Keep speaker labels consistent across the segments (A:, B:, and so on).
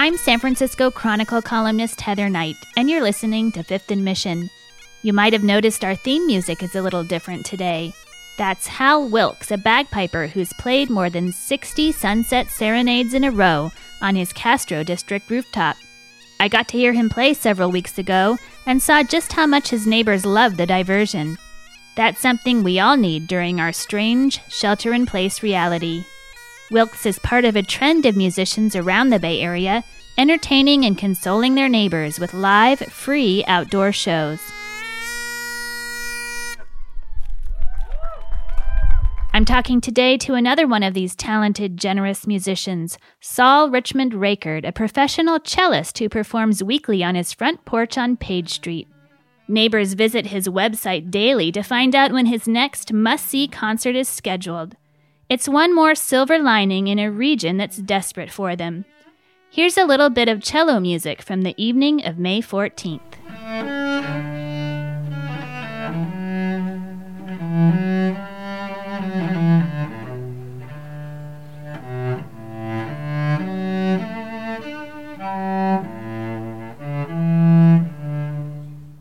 A: I'm San Francisco Chronicle columnist Heather Knight, and you're listening to Fifth and Mission. You might have noticed our theme music is a little different today. That's Hal Wilkes, a bagpiper who's played more than 60 sunset serenades in a row on his Castro District rooftop. I got to hear him play several weeks ago and saw just how much his neighbors love the diversion. That's something we all need during our strange, shelter in place reality. Wilkes is part of a trend of musicians around the Bay Area entertaining and consoling their neighbors with live, free outdoor shows. I'm talking today to another one of these talented, generous musicians, Saul Richmond Rakerd, a professional cellist who performs weekly on his front porch on Page Street. Neighbors visit his website daily to find out when his next must see concert is scheduled. It's one more silver lining in a region that's desperate for them. Here's a little bit of cello music from the evening of May 14th.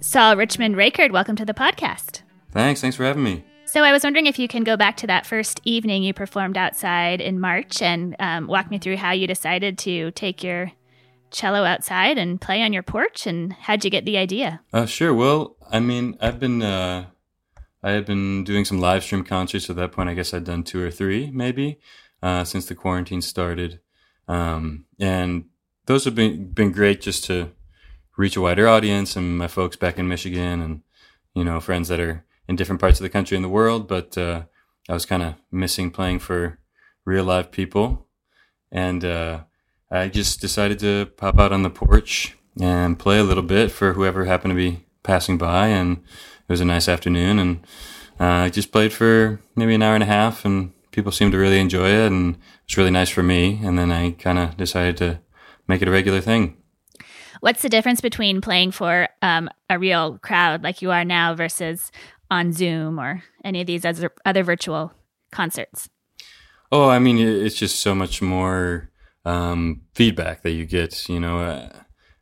A: Saul Richmond Rakerd, welcome to the podcast.
B: Thanks. Thanks for having me.
A: So I was wondering if you can go back to that first evening you performed outside in March and um, walk me through how you decided to take your cello outside and play on your porch, and how'd you get the idea?
B: Uh, sure. Well, I mean, I've been uh, I had been doing some live stream concerts. At that point, I guess I'd done two or three, maybe, uh, since the quarantine started, um, and those have been been great just to reach a wider audience and my folks back in Michigan and, you know, friends that are in different parts of the country and the world. But, uh, I was kind of missing playing for real live people. And, uh, I just decided to pop out on the porch and play a little bit for whoever happened to be passing by. And it was a nice afternoon. And, uh, I just played for maybe an hour and a half and people seemed to really enjoy it. And it was really nice for me. And then I kind of decided to make it a regular thing.
A: What's the difference between playing for um, a real crowd like you are now versus on Zoom or any of these other, other virtual concerts?
B: Oh, I mean, it's just so much more um, feedback that you get. You know, uh,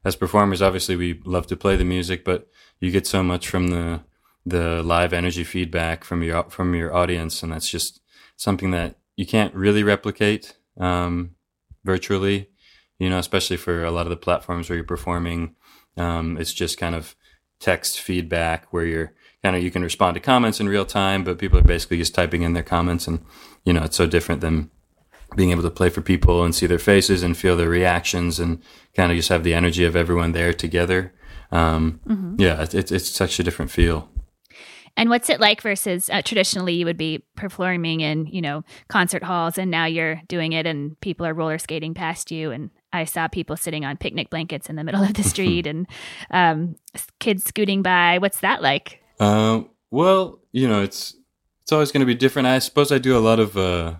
B: as performers, obviously we love to play the music, but you get so much from the the live energy feedback from your from your audience, and that's just something that you can't really replicate um, virtually you know, especially for a lot of the platforms where you're performing. Um, it's just kind of text feedback where you're kind of, you can respond to comments in real time, but people are basically just typing in their comments. And, you know, it's so different than being able to play for people and see their faces and feel their reactions and kind of just have the energy of everyone there together. Um, mm-hmm. Yeah, it's, it's such a different feel.
A: And what's it like versus uh, traditionally you would be performing in, you know, concert halls and now you're doing it and people are roller skating past you and I saw people sitting on picnic blankets in the middle of the street and um, kids scooting by. What's that like?
B: Uh, well, you know, it's it's always going to be different. I suppose I do a lot of uh,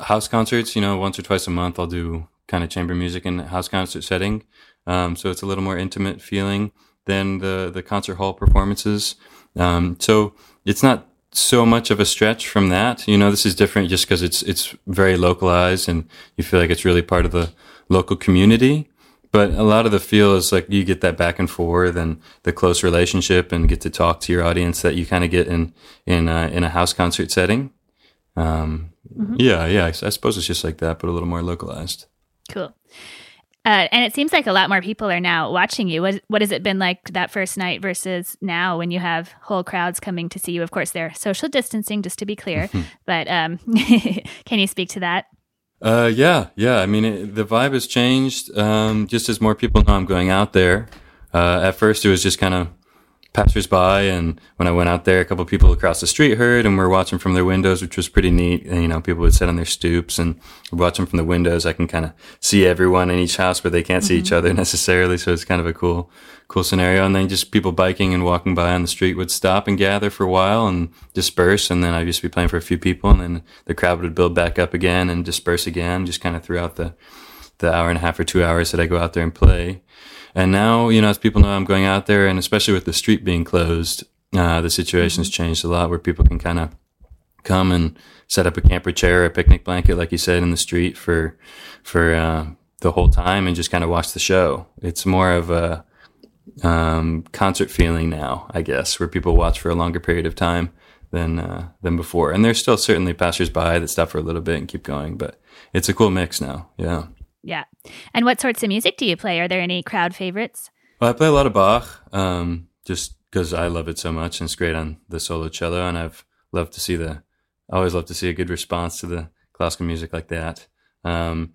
B: house concerts. You know, once or twice a month, I'll do kind of chamber music in a house concert setting. Um, so it's a little more intimate feeling than the the concert hall performances. Um, so it's not so much of a stretch from that. You know, this is different just because it's it's very localized and you feel like it's really part of the local community. But a lot of the feel is like you get that back and forth and the close relationship and get to talk to your audience that you kind of get in in a, in a house concert setting. Um, mm-hmm. Yeah, yeah. I, I suppose it's just like that, but a little more localized.
A: Cool. Uh, and it seems like a lot more people are now watching you. What what has it been like that first night versus now when you have whole crowds coming to see you? Of course, they're social distancing, just to be clear. but um, can you speak to that?
B: Uh, yeah, yeah. I mean, it, the vibe has changed. Um, just as more people know I'm going out there. Uh, at first, it was just kind of passersby, and when I went out there, a couple people across the street heard, and we're watching from their windows, which was pretty neat. And, you know, people would sit on their stoops and watch them from the windows. I can kind of see everyone in each house, but they can't mm-hmm. see each mm-hmm. other necessarily. So it's kind of a cool, cool scenario. And then just people biking and walking by on the street would stop and gather for a while and disperse. And then I'd just be playing for a few people, and then the crowd would build back up again and disperse again, just kind of throughout the the hour and a half or two hours that I go out there and play. And now, you know, as people know I'm going out there, and especially with the street being closed, uh, the situation's mm-hmm. changed a lot where people can kind of come and set up a camper chair, a picnic blanket, like you said, in the street for for uh, the whole time and just kind of watch the show. It's more of a um, concert feeling now, I guess, where people watch for a longer period of time than uh, than before. And there's still certainly passersby that stop for a little bit and keep going, but it's a cool mix now. Yeah.
A: Yeah. And what sorts of music do you play? Are there any crowd favorites?
B: Well, I play a lot of Bach, um, just because I love it so much, and it's great on the solo cello. And I've loved to see the, I always love to see a good response to the classical music like that. Um,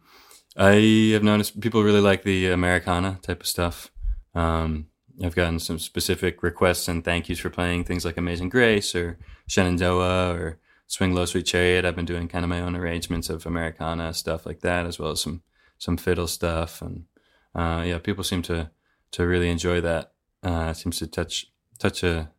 B: I have noticed people really like the Americana type of stuff. Um, I've gotten some specific requests and thank yous for playing things like Amazing Grace or Shenandoah or Swing Low Sweet Chariot. I've been doing kind of my own arrangements of Americana stuff like that, as well as some some fiddle stuff. And uh, yeah, people seem to to really enjoy that. Uh, it seems to touch touch a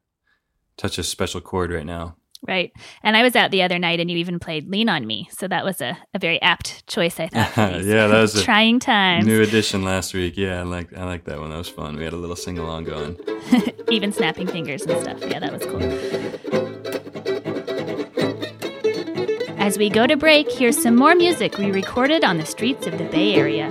B: touch a special chord right now.
A: Right. And I was out the other night and you even played Lean on Me. So that was a, a very apt choice, I thought.
B: yeah, that was
A: a trying time.
B: New edition last week. Yeah, I like I like that one. That was fun. We had a little sing along going.
A: even snapping fingers and stuff. Yeah, that was cool. As we go to break, here's some more music we recorded on the streets of the Bay Area.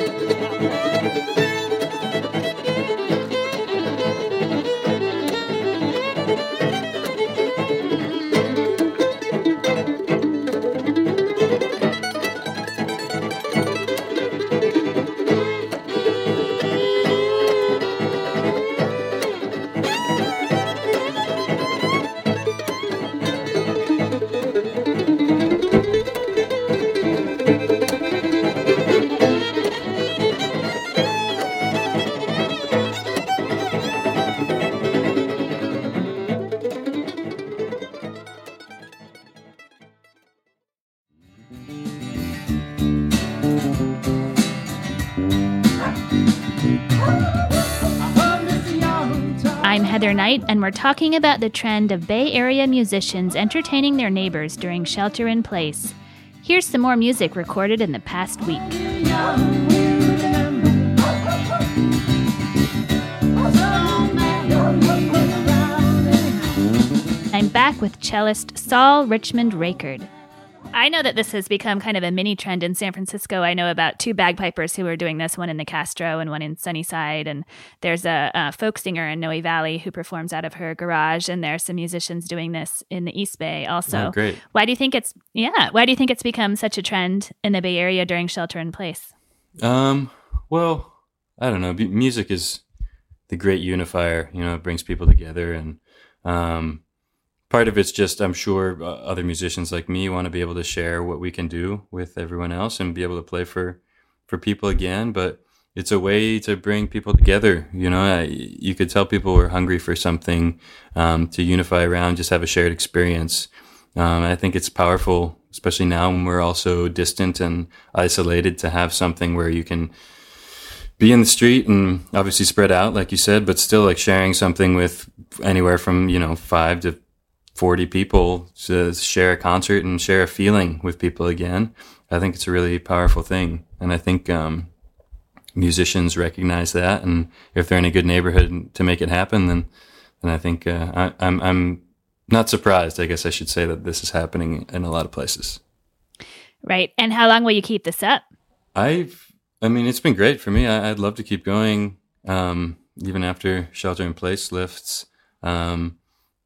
A: Heather Knight, and we're talking about the trend of Bay Area musicians entertaining their neighbors during shelter in place. Here's some more music recorded in the past week. I'm back with cellist Saul Richmond Rakerd. I know that this has become kind of a mini trend in San Francisco. I know about two bagpipers who are doing this, one in the Castro and one in Sunnyside. And there's a, a folk singer in Noe Valley who performs out of her garage. And there are some musicians doing this in the East Bay also.
B: Oh, great.
A: Why do you think it's, yeah, why do you think it's become such a trend in the Bay Area during shelter in place?
B: Um, well, I don't know. music is the great unifier, you know, it brings people together. And, um, part of it's just I'm sure uh, other musicians like me want to be able to share what we can do with everyone else and be able to play for for people again. But it's a way to bring people together. You know, I, you could tell people we're hungry for something um, to unify around, just have a shared experience. Um, I think it's powerful, especially now when we're all so distant and isolated, to have something where you can be in the street and obviously spread out, like you said, but still like sharing something with anywhere from you know five to 40 people to share a concert and share a feeling with people again. I think it's a really powerful thing. And I think, um, musicians recognize that. And if they're in a good neighborhood to make it happen, then, then I think, uh, I, I'm, I'm not surprised. I guess I should say that this is happening in a lot of places.
A: Right. And how long will you keep this up?
B: I've, I mean, it's been great for me. I, would love to keep going, um, even after shelter in place lifts. Um,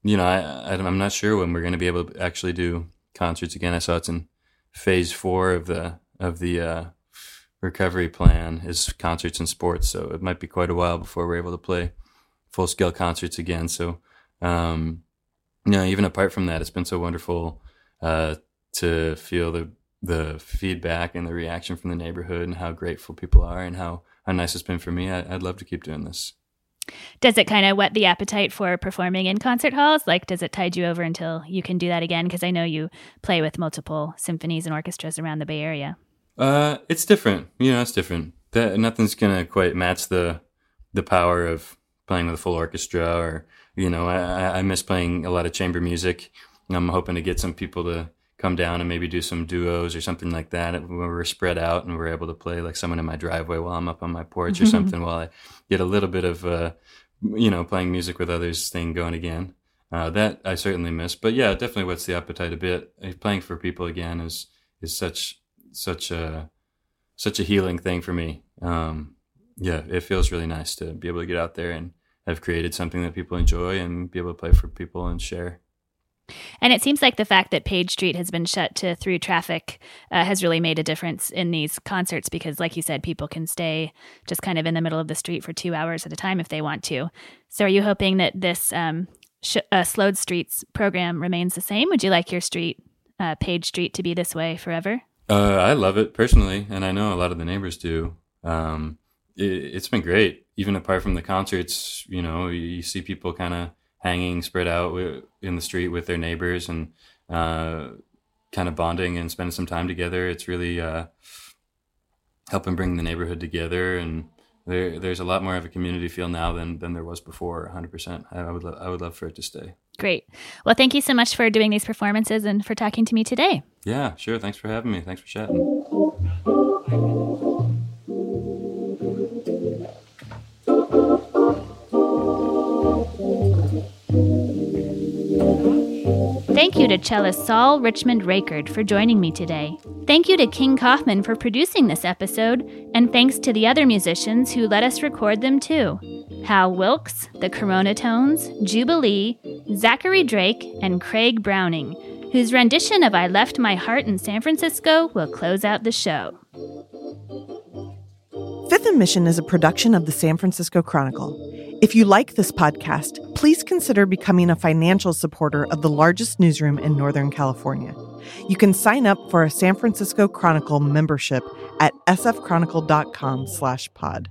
B: you know, I, I'm not sure when we're going to be able to actually do concerts again. I saw it's in phase four of the of the uh, recovery plan is concerts and sports. So it might be quite a while before we're able to play full scale concerts again. So, um, you know, even apart from that, it's been so wonderful uh, to feel the the feedback and the reaction from the neighborhood and how grateful people are and how how nice it's been for me. I, I'd love to keep doing this.
A: Does it kind of whet the appetite for performing in concert halls? Like, does it tide you over until you can do that again? Because I know you play with multiple symphonies and orchestras around the Bay Area.
B: Uh, it's different. You know, it's different. That nothing's gonna quite match the the power of playing with a full orchestra. Or you know, I, I miss playing a lot of chamber music. I'm hoping to get some people to come down and maybe do some duos or something like that when we're spread out and we're able to play like someone in my driveway while I'm up on my porch or something while I get a little bit of uh, you know playing music with others thing going again. Uh, that I certainly miss, but yeah, definitely whets the appetite a bit. Uh, playing for people again is is such such a such a healing thing for me. Um, yeah, it feels really nice to be able to get out there and have created something that people enjoy and be able to play for people and share.
A: And it seems like the fact that Page Street has been shut to through traffic uh, has really made a difference in these concerts because, like you said, people can stay just kind of in the middle of the street for two hours at a time if they want to. So, are you hoping that this um, sh- uh, Slowed Streets program remains the same? Would you like your street, uh, Page Street, to be this way forever?
B: Uh, I love it personally, and I know a lot of the neighbors do. Um, it, has been great, even apart from the concerts. You know, you see people kind of hanging spread out in the street with their neighbors and uh, kind of bonding and spending some time together. It's really uh, helping bring the neighborhood together, and there, there's a lot more of a community feel now than than there was before. 100. percent I would lo- I would love for it to stay.
A: Great. Well, thank you so much for doing these performances and for talking to me today.
B: Yeah, sure. Thanks for having me. Thanks for chatting.
A: Thank you to cellist Saul Richmond Rakerd for joining me today. Thank you to King Kaufman for producing this episode, and thanks to the other musicians who let us record them too Hal Wilkes, the Corona Tones, Jubilee, Zachary Drake, and Craig Browning, whose rendition of I Left My Heart in San Francisco will close out the show.
C: Fifth and Mission is a production of the San Francisco Chronicle. If you like this podcast, please consider becoming a financial supporter of the largest newsroom in Northern California. You can sign up for a San Francisco Chronicle membership at sfchronicle.com/pod.